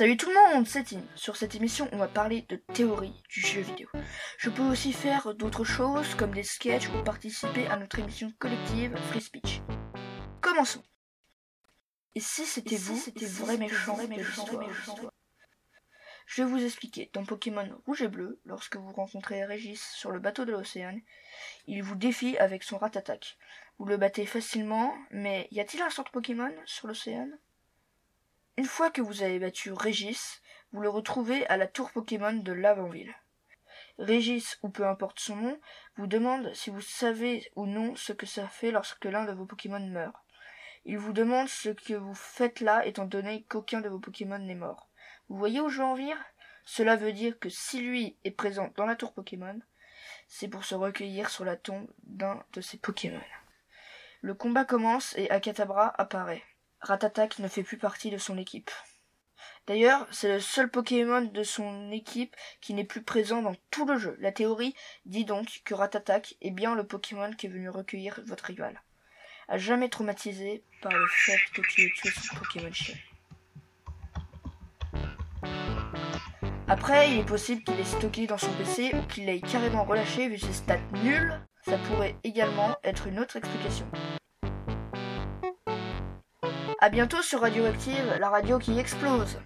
Salut tout le monde, c'est Tim. Sur cette émission, on va parler de théorie du jeu vidéo. Je peux aussi faire d'autres choses comme des sketchs ou participer à notre émission collective Free Speech. Commençons. Et si c'était vous, c'était vrai méchant, méchant, méchant. Je vais vous expliquer. Dans Pokémon Rouge et Bleu, lorsque vous rencontrez Régis sur le bateau de l'océan, il vous défie avec son rat-attaque. Vous le battez facilement, mais y a-t-il un centre Pokémon sur l'océan? Une fois que vous avez battu Régis, vous le retrouvez à la tour Pokémon de Lavanville. Régis, ou peu importe son nom, vous demande si vous savez ou non ce que ça fait lorsque l'un de vos Pokémon meurt. Il vous demande ce que vous faites là étant donné qu'aucun de vos Pokémon n'est mort. Vous voyez où je veux en venir? Cela veut dire que si lui est présent dans la tour Pokémon, c'est pour se recueillir sur la tombe d'un de ses Pokémon. Le combat commence et Akatabra apparaît. Ratatak ne fait plus partie de son équipe. D'ailleurs, c'est le seul Pokémon de son équipe qui n'est plus présent dans tout le jeu. La théorie dit donc que Ratatak est bien le Pokémon qui est venu recueillir votre rival. À jamais traumatisé par le fait que tu aies tué son Pokémon chien. Après, il est possible qu'il ait stocké dans son PC ou qu'il l'ait carrément relâché vu ses stats nuls. Ça pourrait également être une autre explication. A bientôt sur Radioactive, la radio qui explose.